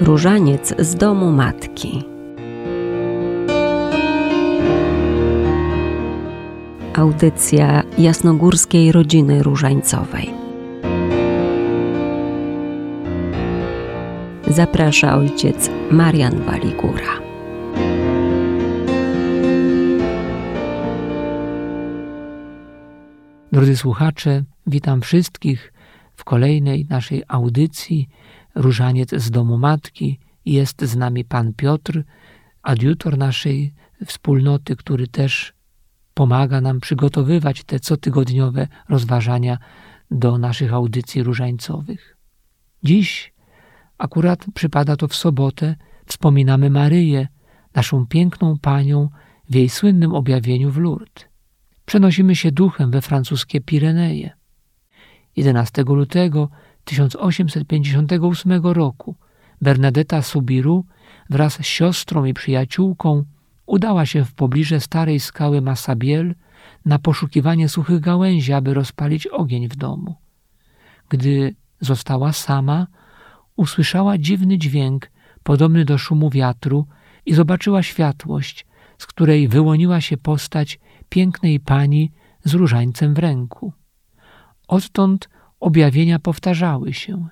Różaniec z domu matki. Audycja jasnogórskiej rodziny różańcowej. Zaprasza ojciec Marian Waligura. Drodzy słuchacze, witam wszystkich w kolejnej naszej audycji Różaniec z domu matki. Jest z nami pan Piotr, adiutor naszej wspólnoty, który też pomaga nam przygotowywać te cotygodniowe rozważania do naszych audycji różańcowych. Dziś, akurat przypada to w sobotę, wspominamy Maryję, naszą piękną panią w jej słynnym objawieniu w Lourdes. Przenosimy się duchem we francuskie Pireneje. 11 lutego 1858 roku Bernadetta Subiru wraz z siostrą i przyjaciółką udała się w pobliże starej skały Massabiel na poszukiwanie suchych gałęzi, aby rozpalić ogień w domu. Gdy została sama, usłyszała dziwny dźwięk, podobny do szumu wiatru i zobaczyła światłość, z której wyłoniła się postać pięknej pani z różańcem w ręku. Odtąd objawienia powtarzały się.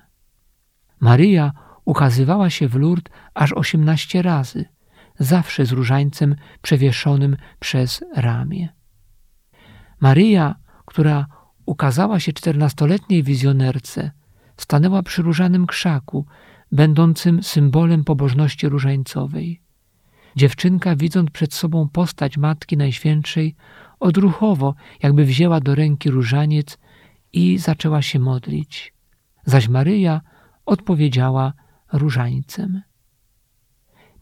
Maryja ukazywała się w Lourdes aż osiemnaście razy, zawsze z różańcem przewieszonym przez ramię. Maryja, która ukazała się czternastoletniej wizjonerce, stanęła przy różanym krzaku, będącym symbolem pobożności różańcowej. Dziewczynka, widząc przed sobą postać Matki Najświętszej, odruchowo, jakby wzięła do ręki różaniec i zaczęła się modlić. Zaś Maryja odpowiedziała różańcem.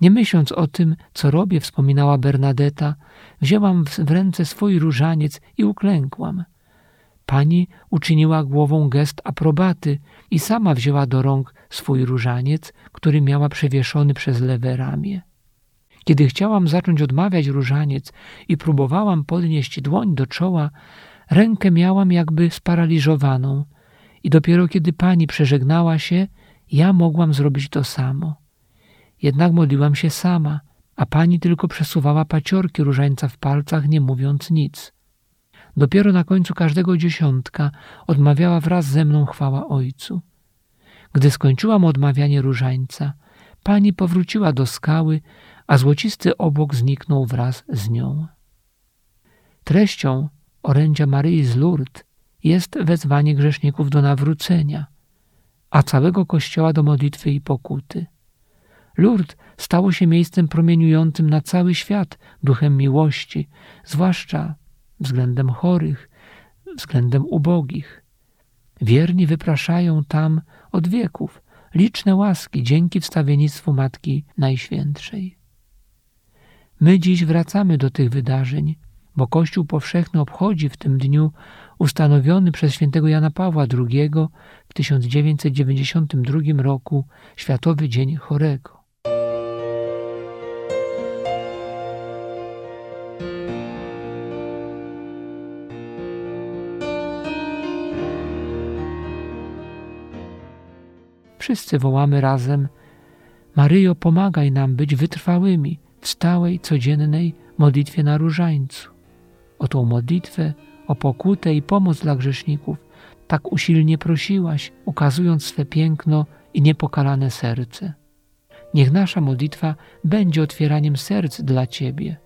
Nie myśląc o tym, co robię, wspominała Bernadetta, wzięłam w ręce swój różaniec i uklękłam. Pani uczyniła głową gest aprobaty i sama wzięła do rąk swój różaniec, który miała przewieszony przez lewe ramię. Kiedy chciałam zacząć odmawiać różaniec i próbowałam podnieść dłoń do czoła, rękę miałam jakby sparaliżowaną i dopiero kiedy pani przeżegnała się, ja mogłam zrobić to samo. Jednak modliłam się sama, a pani tylko przesuwała paciorki różańca w palcach, nie mówiąc nic. Dopiero na końcu każdego dziesiątka odmawiała wraz ze mną chwała Ojcu. Gdy skończyłam odmawianie różańca, pani powróciła do skały, a złocisty obłok zniknął wraz z nią. Treścią orędzia Maryi z Lourdes jest wezwanie grzeszników do nawrócenia, a całego Kościoła do modlitwy i pokuty. Lourdes stało się miejscem promieniującym na cały świat duchem miłości, zwłaszcza względem chorych, względem ubogich. Wierni wypraszają tam od wieków liczne łaski dzięki wstawiennictwu Matki Najświętszej. My dziś wracamy do tych wydarzeń, bo Kościół powszechny obchodzi w tym dniu ustanowiony przez świętego Jana Pawła II w 1992 roku Światowy Dzień Chorego. Wszyscy wołamy razem: Maryjo, pomagaj nam być wytrwałymi w stałej, codziennej modlitwie na różańcu. O tą modlitwę, o pokutę i pomoc dla grzeszników tak usilnie prosiłaś, ukazując swe piękno i niepokalane serce. Niech nasza modlitwa będzie otwieraniem serc dla Ciebie,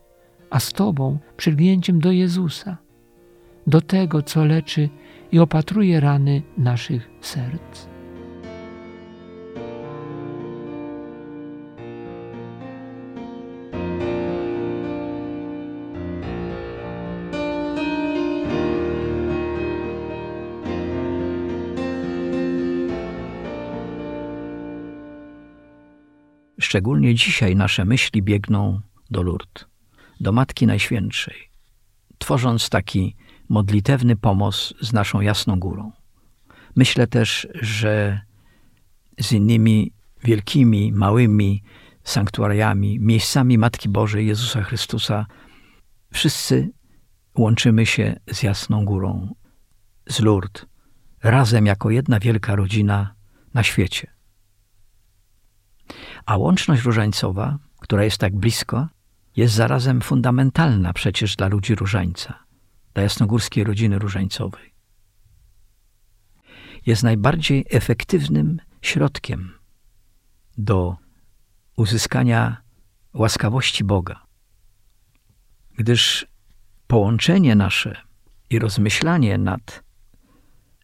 a z Tobą przylgnięciem do Jezusa, do tego, co leczy i opatruje rany naszych serc. Szczególnie dzisiaj nasze myśli biegną do Lourdes, do Matki Najświętszej, tworząc taki modlitewny pomost z naszą Jasną Górą. Myślę też, że z innymi wielkimi, małymi sanktuariami, miejscami Matki Bożej Jezusa Chrystusa, wszyscy łączymy się z Jasną Górą, z Lourdes, razem jako jedna wielka rodzina na świecie. A łączność różańcowa, która jest tak blisko, jest zarazem fundamentalna przecież dla ludzi różańca, dla jasnogórskiej rodziny różańcowej. Jest najbardziej efektywnym środkiem do uzyskania łaskawości Boga. Gdyż połączenie nasze i rozmyślanie nad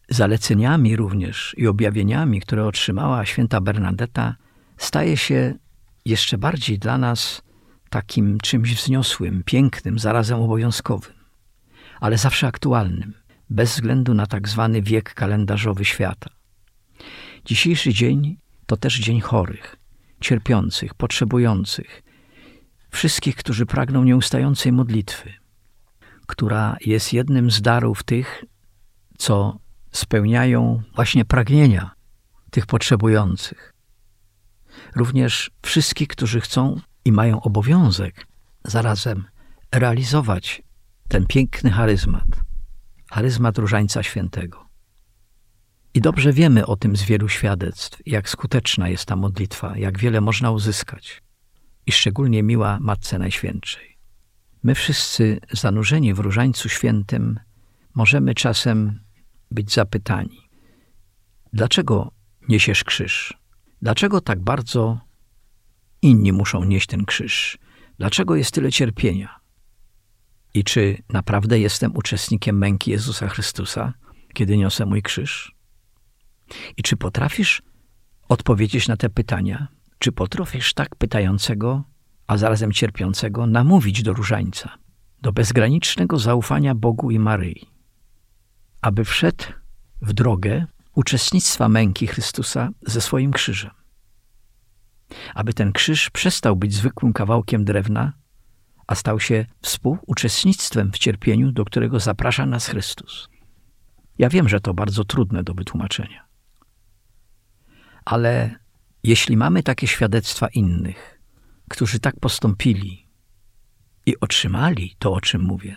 zaleceniami również i objawieniami, które otrzymała święta Bernadetta, staje się jeszcze bardziej dla nas takim czymś wzniosłym, pięknym, zarazem obowiązkowym, ale zawsze aktualnym, bez względu na tak zwany wiek kalendarzowy świata. Dzisiejszy dzień to też dzień chorych, cierpiących, potrzebujących, wszystkich, którzy pragną nieustającej modlitwy, która jest jednym z darów tych, co spełniają właśnie pragnienia tych potrzebujących. Również wszystkich, którzy chcą i mają obowiązek zarazem realizować ten piękny charyzmat, charyzmat Różańca Świętego. I dobrze wiemy o tym z wielu świadectw, jak skuteczna jest ta modlitwa, jak wiele można uzyskać. I szczególnie miła Matce Najświętszej. My wszyscy zanurzeni w Różańcu Świętym możemy czasem być zapytani, dlaczego niesiesz krzyż? Dlaczego tak bardzo inni muszą nieść ten krzyż? Dlaczego jest tyle cierpienia? I czy naprawdę jestem uczestnikiem męki Jezusa Chrystusa, kiedy niosę mój krzyż? I czy potrafisz odpowiedzieć na te pytania? Czy potrafisz tak pytającego, a zarazem cierpiącego namówić do różańca, do bezgranicznego zaufania Bogu i Maryi, aby wszedł w drogę uczestnictwa męki Chrystusa ze swoim krzyżem? Aby ten krzyż przestał być zwykłym kawałkiem drewna, a stał się współuczestnictwem w cierpieniu, do którego zaprasza nas Chrystus. Ja wiem, że to bardzo trudne do wytłumaczenia. Ale jeśli mamy takie świadectwa innych, którzy tak postąpili i otrzymali to, o czym mówię,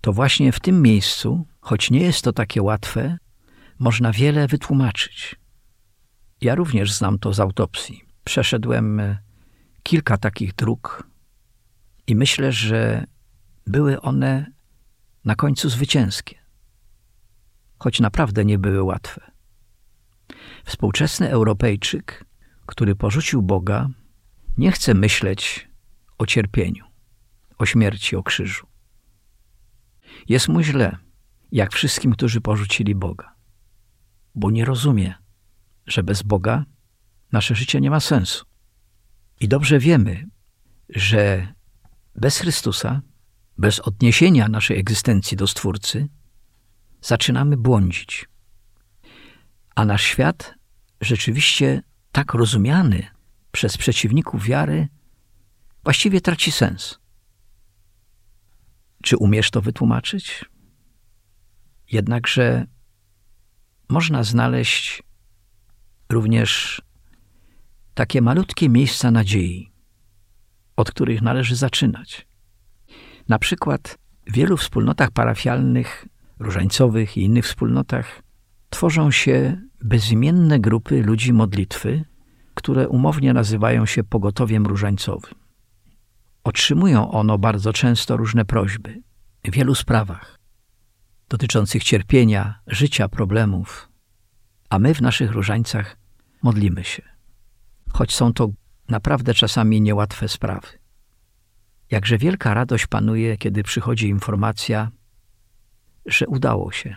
to właśnie w tym miejscu, choć nie jest to takie łatwe, można wiele wytłumaczyć. Ja również znam to z autopsji. Przeszedłem e, kilka takich dróg i myślę, że były one na końcu zwycięskie, choć naprawdę nie były łatwe. Współczesny Europejczyk, który porzucił Boga, nie chce myśleć o cierpieniu, o śmierci, o krzyżu. Jest mu źle, jak wszystkim, którzy porzucili Boga, bo nie rozumie, że bez Boga nasze życie nie ma sensu. I dobrze wiemy, że bez Chrystusa, bez odniesienia naszej egzystencji do Stwórcy, zaczynamy błądzić. A nasz świat rzeczywiście tak rozumiany przez przeciwników wiary właściwie traci sens. Czy umiesz to wytłumaczyć? Jednakże można znaleźć również takie malutkie miejsca nadziei, od których należy zaczynać. Na przykład w wielu wspólnotach parafialnych, różańcowych i innych wspólnotach tworzą się bezimienne grupy ludzi modlitwy, które umownie nazywają się pogotowiem różańcowym. Otrzymują ono bardzo często różne prośby w wielu sprawach dotyczących cierpienia, życia, problemów, a my w naszych różańcach modlimy się. Choć są to naprawdę czasami niełatwe sprawy. Jakże wielka radość panuje, kiedy przychodzi informacja, że udało się,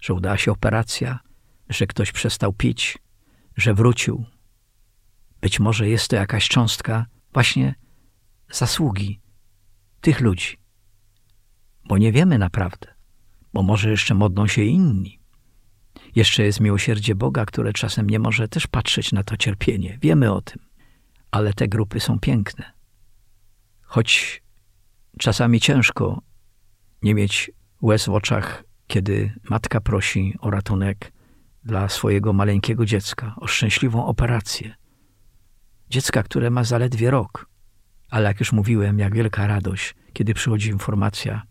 że udała się operacja, że ktoś przestał pić, że wrócił. Być może jest to jakaś cząstka właśnie zasługi tych ludzi. Bo nie wiemy naprawdę, bo może jeszcze modlą się inni. Jeszcze jest miłosierdzie Boga, które czasem nie może też patrzeć na to cierpienie. Wiemy o tym. Ale te grupy są piękne. Choć czasami ciężko nie mieć łez w oczach, kiedy matka prosi o ratunek dla swojego maleńkiego dziecka, o szczęśliwą operację. Dziecka, które ma zaledwie rok. Ale jak już mówiłem, jak wielka radość, kiedy przychodzi informacja,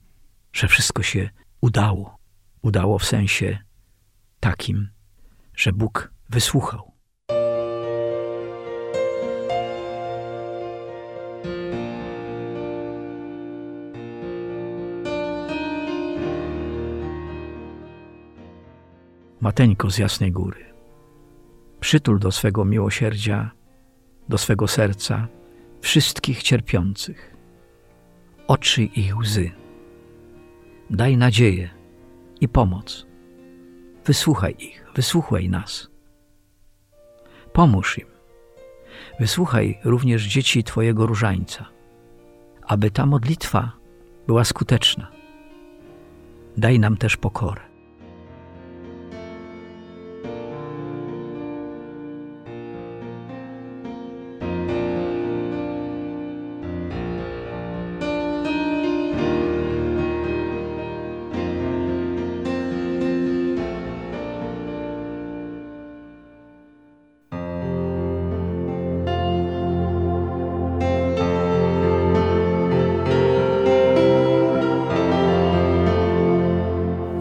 że wszystko się udało. Udało w sensie takim, że Bóg wysłuchał. Mateńko z Jasnej Góry, przytul do swego miłosierdzia, do swego serca wszystkich cierpiących, oczy i łzy. Daj nadzieję i pomoc. Wysłuchaj ich, wysłuchaj nas. Pomóż im. Wysłuchaj również dzieci Twojego różańca, aby ta modlitwa była skuteczna. Daj nam też pokorę.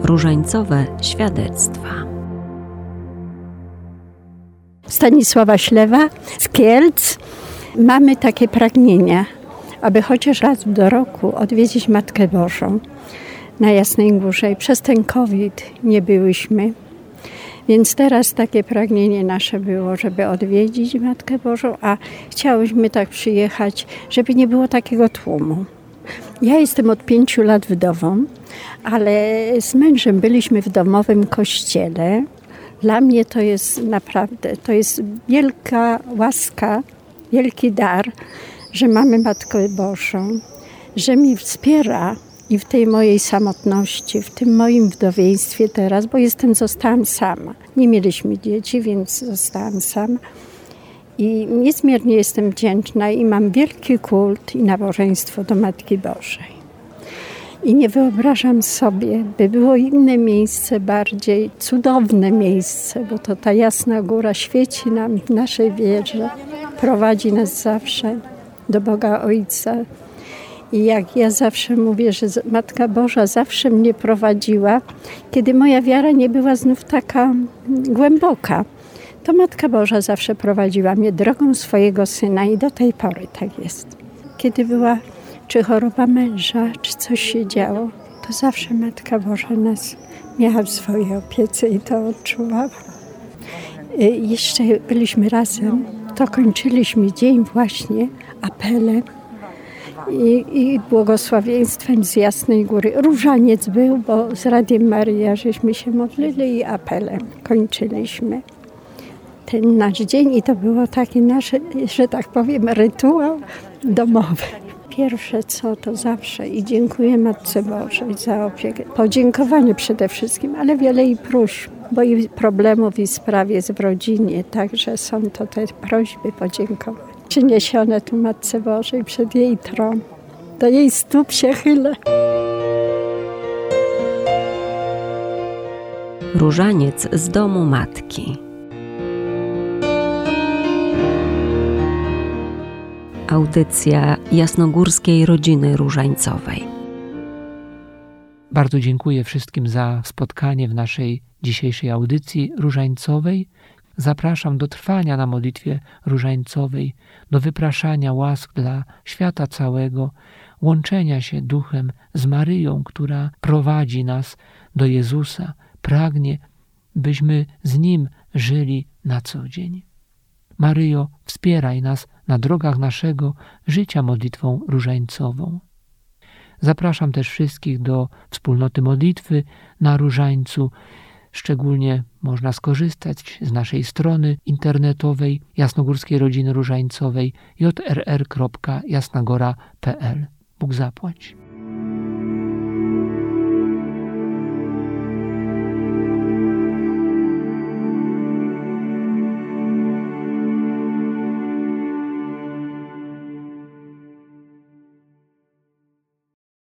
Różańcowe świadectwa. Stanisława Ślewa z Kielc. Mamy takie pragnienia, aby chociaż raz do roku odwiedzić Matkę Bożą na Jasnej Górze. I przez ten COVID nie byłyśmy. Więc teraz takie pragnienie nasze było, żeby odwiedzić Matkę Bożą, a chciałyśmy tak przyjechać, żeby nie było takiego tłumu. Ja jestem od pięciu lat wdową, ale z mężem byliśmy w domowym kościele. Dla mnie to jest naprawdę, to jest wielka łaska, wielki dar, że mamy Matkę Bożą, że mi wspiera i w tej mojej samotności, w tym moim wdowieństwie teraz, bo jestem, zostałam sama. Nie mieliśmy dzieci, więc zostałam sama. I niezmiernie jestem wdzięczna i mam wielki kult i nabożeństwo do Matki Bożej. I nie wyobrażam sobie, by było inne miejsce, bardziej cudowne miejsce, bo to ta jasna góra świeci nam w naszej wierze, prowadzi nas zawsze do Boga Ojca. I jak ja zawsze mówię, że Matka Boża zawsze mnie prowadziła, kiedy moja wiara nie była znów taka głęboka to Matka Boża zawsze prowadziła mnie drogą swojego syna i do tej pory tak jest. Kiedy była czy choroba męża, czy coś się działo, to zawsze Matka Boża nas miała w swojej opiece i to odczuwała. Y, jeszcze byliśmy razem, to kończyliśmy dzień właśnie apelem i, i błogosławieństwem z Jasnej Góry. Różaniec był, bo z Radiem Maryja żeśmy się modlili i apelem kończyliśmy ten nasz dzień i to było taki nasz, że tak powiem, rytuał domowy. Pierwsze co to zawsze i dziękuję Matce Bożej za opiekę. Podziękowanie przede wszystkim, ale wiele i próśb, bo i problemów i spraw jest w rodzinie, także są to te prośby, podziękowania. Przyniesione tu Matce Bożej przed jej tron. Do jej stóp się chylę. Różaniec z domu matki. Audycja jasnogórskiej rodziny różańcowej. Bardzo dziękuję wszystkim za spotkanie w naszej dzisiejszej audycji różańcowej. Zapraszam do trwania na modlitwie różańcowej, do wypraszania łask dla świata całego, łączenia się duchem z Maryją, która prowadzi nas do Jezusa, pragnie, byśmy z Nim żyli na co dzień. Maryjo, wspieraj nas na drogach naszego życia modlitwą różańcową. Zapraszam też wszystkich do wspólnoty modlitwy na różańcu. Szczególnie można skorzystać z naszej strony internetowej Jasnogórskiej Rodziny Różańcowej jrr.jasnagora.pl. Bóg zapłać.